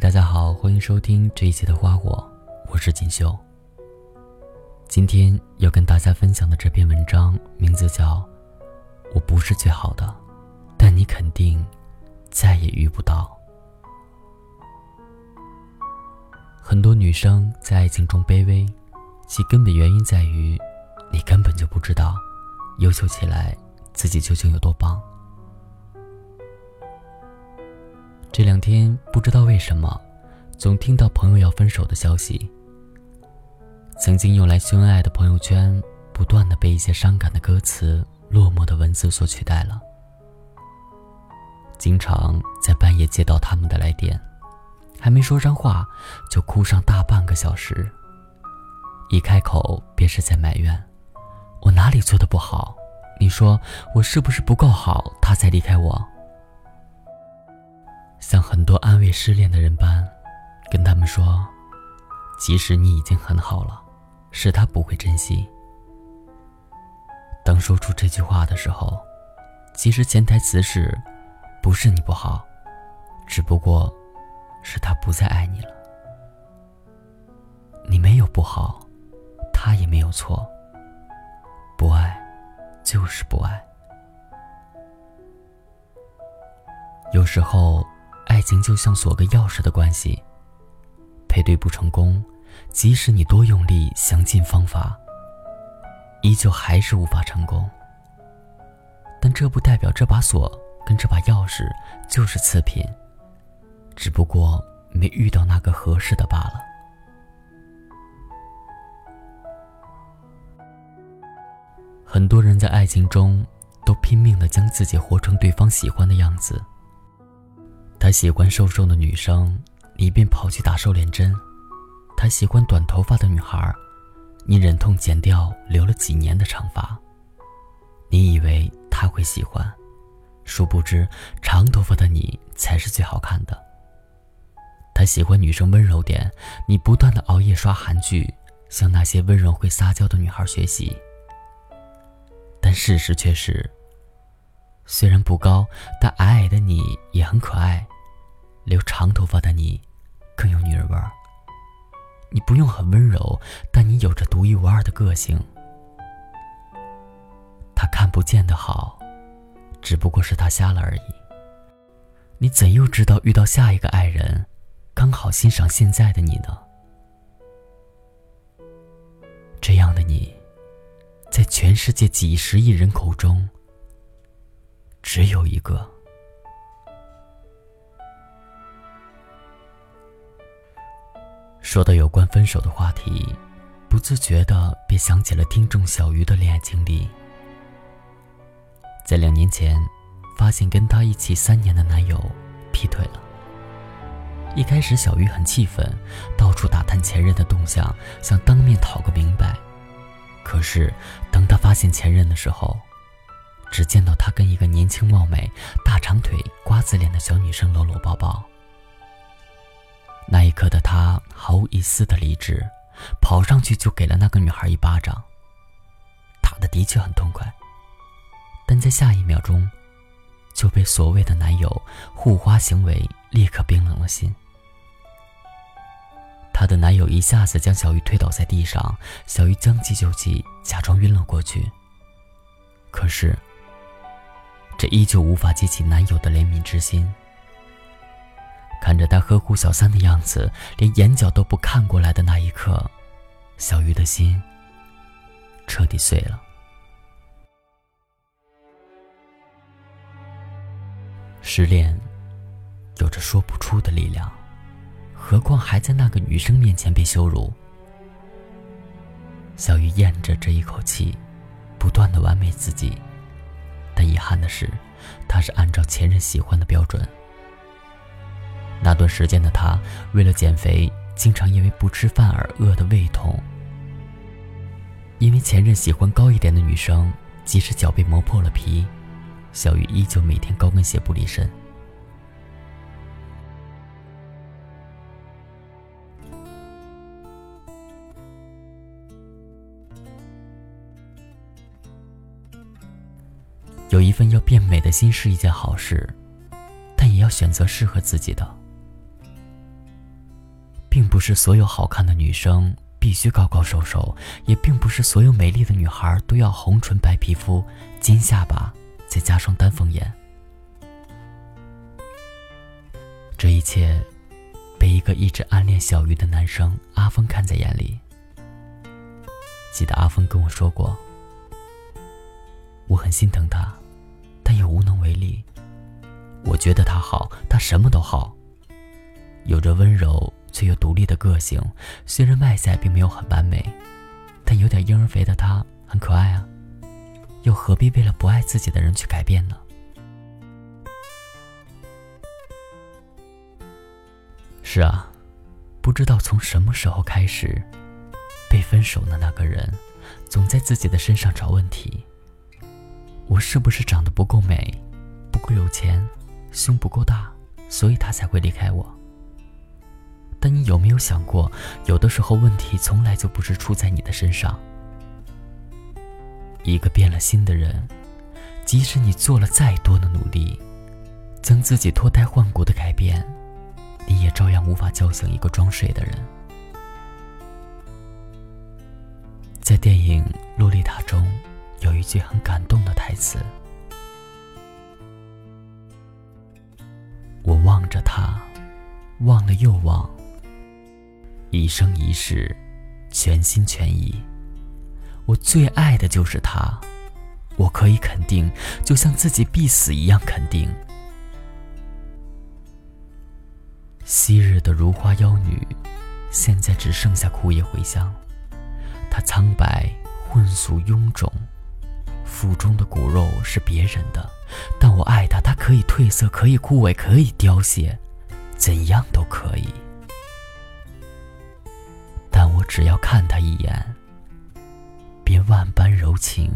大家好，欢迎收听这一期的花火，我是锦绣。今天要跟大家分享的这篇文章名字叫《我不是最好的，但你肯定再也遇不到》。很多女生在爱情中卑微，其根本原因在于，你根本就不知道，优秀起来自己究竟有多棒。这两天不知道为什么，总听到朋友要分手的消息。曾经用来秀恩爱的朋友圈，不断的被一些伤感的歌词、落寞的文字所取代了。经常在半夜接到他们的来电，还没说上话，就哭上大半个小时。一开口便是在埋怨：“我哪里做的不好？你说我是不是不够好，他才离开我？”像很多安慰失恋的人般，跟他们说：“即使你已经很好了，是他不会珍惜。”当说出这句话的时候，其实潜台词是：不是你不好，只不过是他不再爱你了。你没有不好，他也没有错。不爱，就是不爱。有时候。爱情就像锁个钥匙的关系，配对不成功，即使你多用力，想尽方法，依旧还是无法成功。但这不代表这把锁跟这把钥匙就是次品，只不过没遇到那个合适的罢了。很多人在爱情中，都拼命的将自己活成对方喜欢的样子。他喜欢瘦瘦的女生，你便跑去打瘦脸针；他喜欢短头发的女孩，你忍痛剪掉留了几年的长发。你以为他会喜欢，殊不知长头发的你才是最好看的。他喜欢女生温柔点，你不断的熬夜刷韩剧，向那些温柔会撒娇的女孩学习。但事实却是。虽然不高，但矮矮的你也很可爱。留长头发的你，更有女人味儿。你不用很温柔，但你有着独一无二的个性。他看不见的好，只不过是他瞎了而已。你怎又知道遇到下一个爱人，刚好欣赏现在的你呢？这样的你，在全世界几十亿人口中。只有一个。说到有关分手的话题，不自觉的便想起了听众小鱼的恋爱经历。在两年前，发现跟她一起三年的男友劈腿了。一开始，小鱼很气愤，到处打探前任的动向，想当面讨个明白。可是，当他发现前任的时候，只见到他跟一个年轻貌美、大长腿、瓜子脸的小女生搂搂抱抱。那一刻的他毫无一丝的理智，跑上去就给了那个女孩一巴掌。打的的确很痛快，但在下一秒钟，就被所谓的男友护花行为立刻冰冷了心。她的男友一下子将小鱼推倒在地上，小鱼将计就计，假装晕了过去。可是。这依旧无法激起男友的怜悯之心。看着他呵护小三的样子，连眼角都不看过来的那一刻，小鱼的心彻底碎了。失恋有着说不出的力量，何况还在那个女生面前被羞辱。小鱼咽着这一口气，不断的完美自己。但遗憾的是，他是按照前任喜欢的标准。那段时间的他，为了减肥，经常因为不吃饭而饿得胃痛。因为前任喜欢高一点的女生，即使脚被磨破了皮，小雨依旧每天高跟鞋不离身。有一份要变美的心是一件好事，但也要选择适合自己的。并不是所有好看的女生必须高高瘦瘦，也并不是所有美丽的女孩都要红唇白皮肤、尖下巴，再加双丹凤眼。这一切，被一个一直暗恋小鱼的男生阿峰看在眼里。记得阿峰跟我说过，我很心疼他，但又无能为力。我觉得他好，他什么都好，有着温柔却又独立的个性。虽然外在并没有很完美，但有点婴儿肥的他很可爱啊。又何必为了不爱自己的人去改变呢？是啊，不知道从什么时候开始。被分手的那个人，总在自己的身上找问题。我是不是长得不够美，不够有钱，胸不够大，所以他才会离开我？但你有没有想过，有的时候问题从来就不是出在你的身上。一个变了心的人，即使你做了再多的努力，将自己脱胎换骨的改变，你也照样无法叫醒一个装睡的人。在电影《洛丽塔》中，有一句很感动的台词：“我望着他，忘了又忘，一生一世，全心全意。我最爱的就是他，我可以肯定，就像自己必死一样肯定。昔日的如花妖女，现在只剩下枯叶回香。”她苍白、混俗、臃肿，腹中的骨肉是别人的，但我爱她。她可以褪色，可以枯萎，可以凋谢，怎样都可以。只要看他一眼，便万般柔情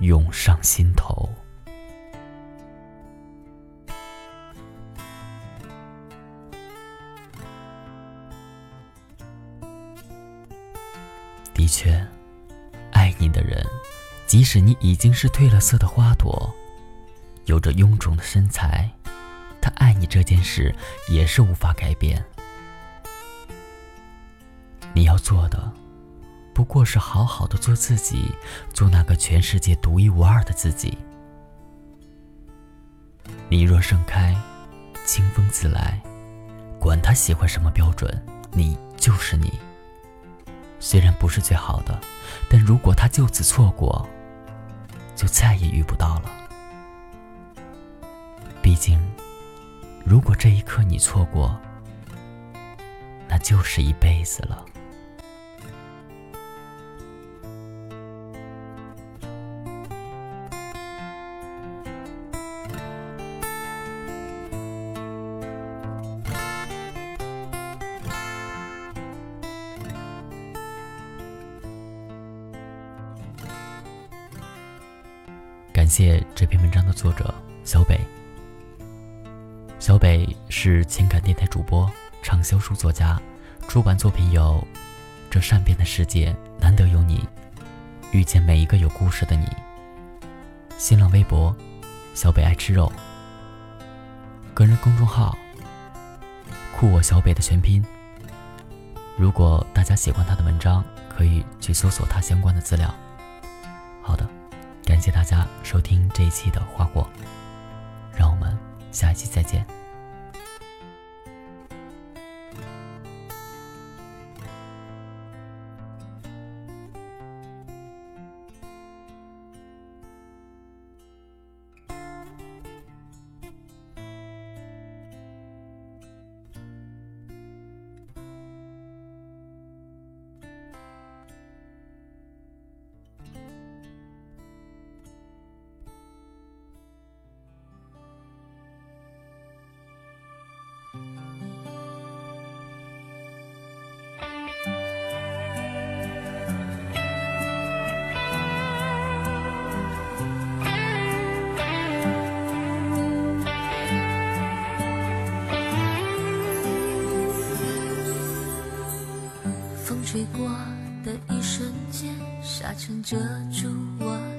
涌上心头。的确，爱你的人，即使你已经是褪了色的花朵，有着臃肿的身材，他爱你这件事也是无法改变。你要做的，不过是好好的做自己，做那个全世界独一无二的自己。你若盛开，清风自来，管他喜欢什么标准，你就是你。虽然不是最好的，但如果他就此错过，就再也遇不到了。毕竟，如果这一刻你错过，那就是一辈子了。谢这篇文章的作者小北。小北是情感电台主播、畅销书作家，出版作品有《这善变的世界难得有你》，遇见每一个有故事的你。新浪微博：小北爱吃肉。个人公众号：酷我小北的全拼。如果大家喜欢他的文章，可以去搜索他相关的资料。好的。感谢大家收听这一期的花火，让我们下一期再见。吹过的一瞬间，沙尘遮住我。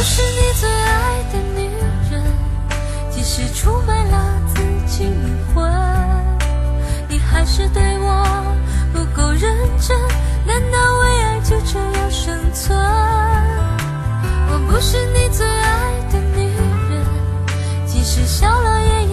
不是你最爱的女人，即使出卖了自己灵魂，你还是对我不够认真。难道为爱就这样生存？我不是你最爱的女人，即使笑了也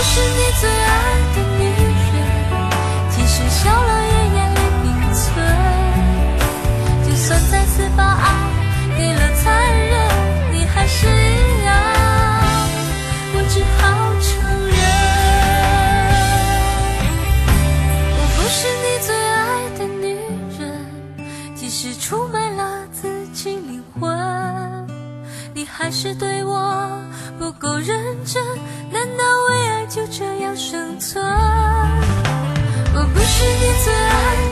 我不是你最爱的女人，即使笑了也眼泪并存。就算再次把爱给了残忍，你还是一样，我只好承认。我不是你最爱的女人，即使出卖了自己灵魂，你还是对我不够认真。就这样生存？我不是你最爱